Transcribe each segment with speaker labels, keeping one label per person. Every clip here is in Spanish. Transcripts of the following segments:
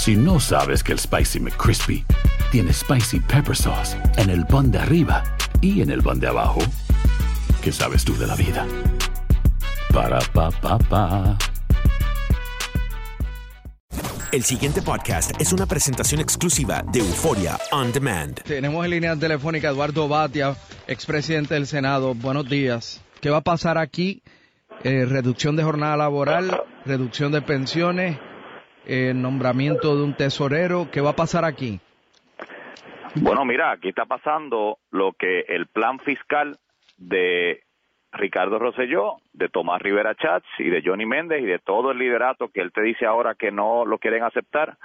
Speaker 1: Si no sabes que el Spicy McCrispy tiene Spicy Pepper Sauce en el pan de arriba y en el pan de abajo, ¿qué sabes tú de la vida? Para, pa, pa, pa.
Speaker 2: El siguiente podcast es una presentación exclusiva de Euforia On Demand.
Speaker 3: Tenemos en línea telefónica a Eduardo Batia, expresidente del Senado. Buenos días. ¿Qué va a pasar aquí? Eh, reducción de jornada laboral, reducción de pensiones, eh, nombramiento de un tesorero. ¿Qué va a pasar aquí?
Speaker 4: Bueno, mira, aquí está pasando lo que el plan fiscal de Ricardo Rosselló, de Tomás Rivera Chats y de Johnny Méndez y de todo el liderato que él te dice ahora que no lo quieren aceptar,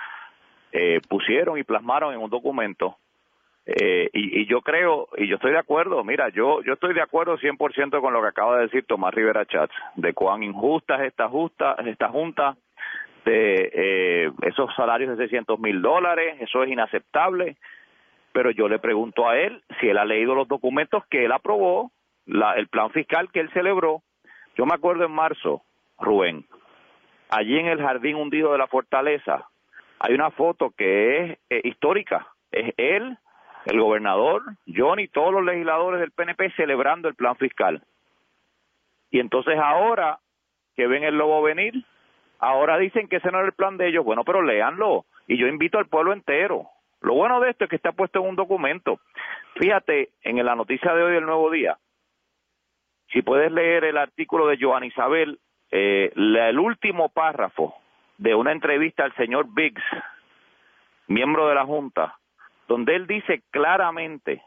Speaker 4: eh, pusieron y plasmaron en un documento. Eh, y, y yo creo, y yo estoy de acuerdo, mira, yo yo estoy de acuerdo 100% con lo que acaba de decir Tomás Rivera Chats, de cuán injusta es esta, justa, esta junta, de eh, esos salarios de 600 mil dólares, eso es inaceptable, pero yo le pregunto a él si él ha leído los documentos que él aprobó, la, el plan fiscal que él celebró. Yo me acuerdo en marzo, Rubén, allí en el jardín hundido de la fortaleza, hay una foto que es eh, histórica, es él, el gobernador, John y todos los legisladores del PNP celebrando el plan fiscal. Y entonces ahora que ven el lobo venir, ahora dicen que ese no era el plan de ellos. Bueno, pero léanlo. Y yo invito al pueblo entero. Lo bueno de esto es que está puesto en un documento. Fíjate, en la noticia de hoy del Nuevo Día, si puedes leer el artículo de Joan Isabel, eh, el último párrafo de una entrevista al señor Biggs, miembro de la Junta, donde él dice claramente,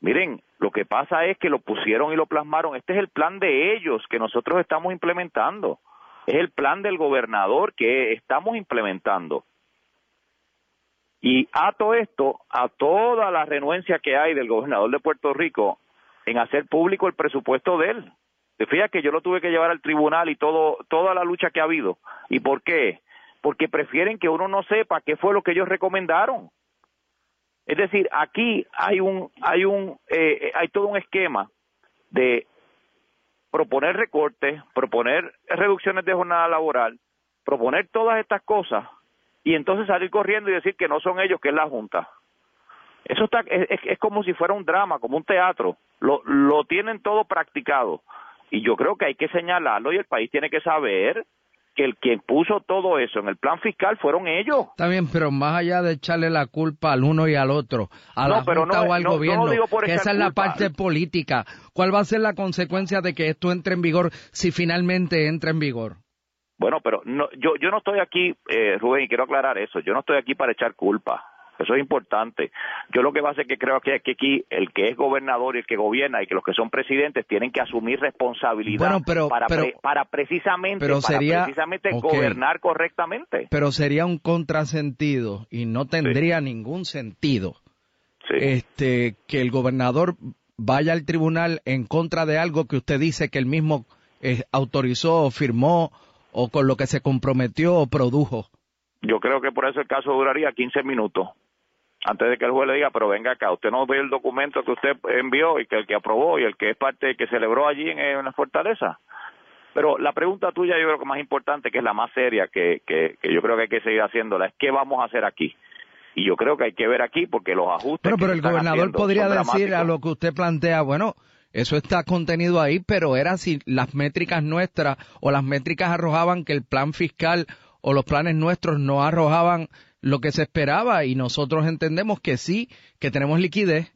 Speaker 4: miren, lo que pasa es que lo pusieron y lo plasmaron, este es el plan de ellos que nosotros estamos implementando, es el plan del gobernador que estamos implementando. Y ato esto a toda la renuencia que hay del gobernador de Puerto Rico en hacer público el presupuesto de él. Te fijas que yo lo tuve que llevar al tribunal y todo toda la lucha que ha habido. ¿Y por qué? Porque prefieren que uno no sepa qué fue lo que ellos recomendaron. Es decir, aquí hay un hay un eh, hay todo un esquema de proponer recortes, proponer reducciones de jornada laboral, proponer todas estas cosas y entonces salir corriendo y decir que no son ellos, que es la Junta. Eso está, es, es- como si fuera un drama, como un teatro. Lo, lo tienen todo practicado. Y yo creo que hay que señalarlo y el país tiene que saber que el quien puso todo eso en el plan fiscal fueron ellos.
Speaker 3: Está bien, pero más allá de echarle la culpa al uno y al otro, a
Speaker 4: No,
Speaker 3: la
Speaker 4: pero
Speaker 3: Junta
Speaker 4: no-
Speaker 3: o al
Speaker 4: no- no
Speaker 3: gobierno, que esa es la
Speaker 4: culpa.
Speaker 3: parte política, ¿cuál va a ser la consecuencia de que esto entre en vigor si finalmente entra en vigor?
Speaker 4: Bueno, pero no, yo, yo no estoy aquí, eh, Rubén, y quiero aclarar eso, yo no estoy aquí para echar culpa. Eso es importante. Yo lo que pasa es que creo que, que aquí el que es gobernador y el que gobierna y que los que son presidentes tienen que asumir responsabilidad
Speaker 3: Bueno, pero-
Speaker 4: para,
Speaker 3: pero-
Speaker 4: pre- para precisamente,
Speaker 3: pero
Speaker 4: para precisamente gobernar correctamente.
Speaker 3: Pero sería un contrasentido y no tendría ningún sentido este que el gobernador vaya al tribunal en contra de algo que usted dice que él mismo eh, autorizó o firmó o con lo que se comprometió o produjo.
Speaker 4: Yo creo que por eso el caso duraría 15 minutos antes de que el juez le diga, pero venga acá, usted no ve el documento que usted envió y que el que aprobó y el que es parte que celebró allí en, la fortaleza. Pero la pregunta tuya yo creo que más importante, que es la más seria, que, que, que yo creo que hay que seguir haciéndola, es qué vamos a hacer aquí. Y yo creo que hay que ver aquí porque los ajustes.
Speaker 3: Pero el gobernador podría decir a lo que usted plantea, bueno, eso está contenido ahí, pero era si las métricas nuestras o las métricas arrojaban que el plan fiscal o los planes nuestros no arrojaban lo que se esperaba y nosotros entendemos que sí, que tenemos liquidez.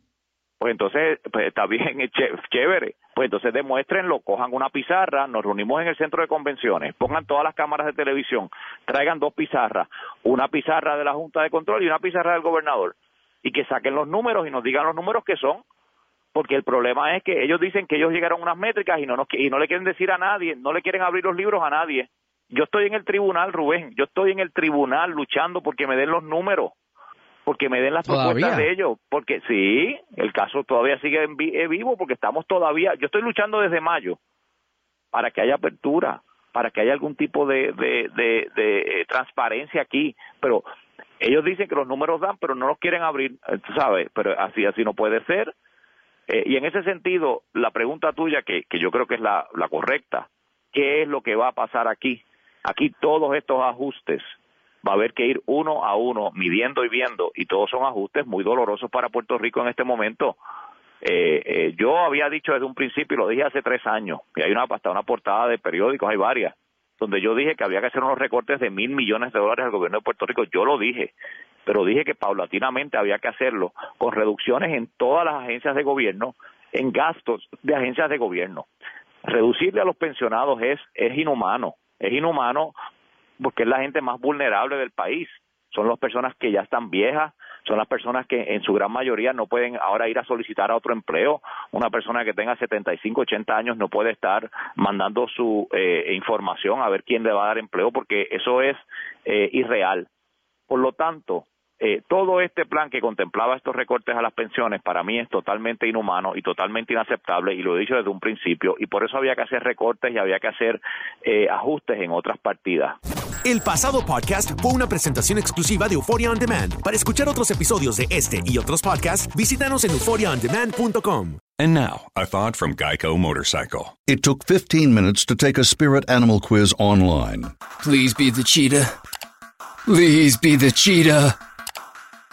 Speaker 4: Pues entonces, pues está bien, chévere. Pues entonces demuéstrenlo, cojan una pizarra, nos reunimos en el centro de convenciones, pongan todas las cámaras de televisión, traigan dos pizarras, una pizarra de la Junta de Control y una pizarra del gobernador, y que saquen los números y nos digan los números que son, porque el problema es que ellos dicen que ellos llegaron a unas métricas y no, nos, y no le quieren decir a nadie, no le quieren abrir los libros a nadie. Yo estoy en el tribunal, Rubén, yo estoy en el tribunal luchando porque me den los números, porque me den las propuestas de ellos, porque sí, el caso todavía sigue en eh, vivo porque estamos todavía, yo estoy luchando desde mayo para que haya apertura, para que haya algún tipo de, de, de, eh, transparencia aquí, pero ellos dicen que los números dan, pero no los quieren abrir, eh, tú sabes, pero así así no puede ser. y en ese sentido, la pregunta tuya, que, que yo creo que es la, la correcta, ¿qué es lo que va a pasar aquí? Aquí todos estos ajustes va a haber que ir uno a uno, midiendo y viendo, y todos son ajustes muy dolorosos para Puerto Rico en este momento. Eh, eh, yo había dicho desde un principio, y lo dije hace tres años, y hay una, hasta una portada de periódicos, hay varias, donde yo dije que había que hacer unos recortes de mil millones de dólares al gobierno de Puerto Rico. Yo lo dije, pero dije que paulatinamente había que hacerlo con reducciones en todas las agencias de gobierno, en gastos de agencias de gobierno. Reducirle a los pensionados es, es inhumano es inhumano porque es la gente más vulnerable del país. Son las personas que ya están viejas, son las personas que en su gran mayoría no pueden ahora ir a solicitar a otro empleo. Una persona que tenga 75, 80 años no puede estar mandando su eh, información a ver quién le va a dar empleo porque eso es eh, irreal. Por lo tanto, eh, todo este plan que contemplaba estos recortes a las pensiones para mí es totalmente inhumano y totalmente inaceptable y lo he dicho desde un principio y por eso había que hacer recortes y había que hacer eh, ajustes en otras partidas.
Speaker 2: El pasado podcast fue una presentación exclusiva de Euphoria On Demand. Para escuchar otros episodios de este y otros podcasts, visítanos en euphoriaondemand.com.
Speaker 5: And now, a thought from Geico Motorcycle.
Speaker 6: It took 15 minutes to take a spirit animal quiz online.
Speaker 7: Please be the cheetah. Please be the cheetah.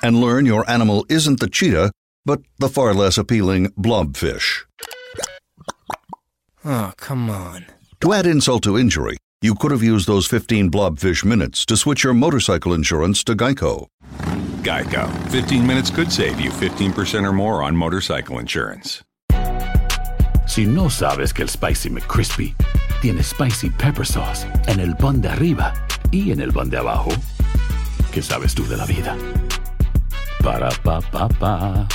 Speaker 6: And learn your animal isn't the cheetah, but the far less appealing blobfish.
Speaker 7: Oh, come on.
Speaker 6: To add insult to injury, you could have used those 15 blobfish minutes to switch your motorcycle insurance to Geico.
Speaker 5: Geico. 15 minutes could save you 15% or more on motorcycle insurance.
Speaker 1: Si no sabes que el Spicy McCrispy tiene Spicy Pepper Sauce en el pan de arriba y en el pan de abajo, ¿qué sabes tú de la vida? Ba-da-ba-ba-ba.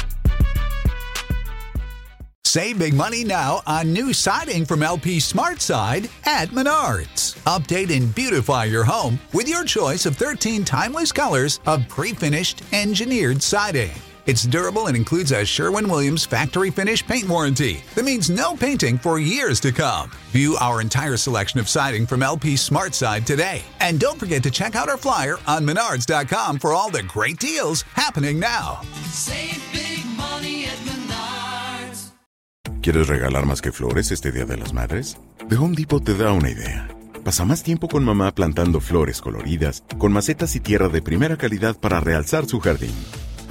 Speaker 8: Save big money now on new siding from LP Smart Side at Menards. Update and beautify your home with your choice of 13 timeless colors of pre-finished engineered siding. It's durable and includes a Sherwin Williams factory finish paint warranty that means no painting for years to come. View our entire selection of siding from LP Smart Side today. And don't forget to check out our flyer on menards.com for all the great deals happening now.
Speaker 9: Save big money at Menards.
Speaker 10: ¿Quieres regalar más que flores este Día de las Madres? The Home Depot te da una idea. Pasa más tiempo con mamá plantando flores coloridas, con macetas y tierra de primera calidad para realzar su jardín.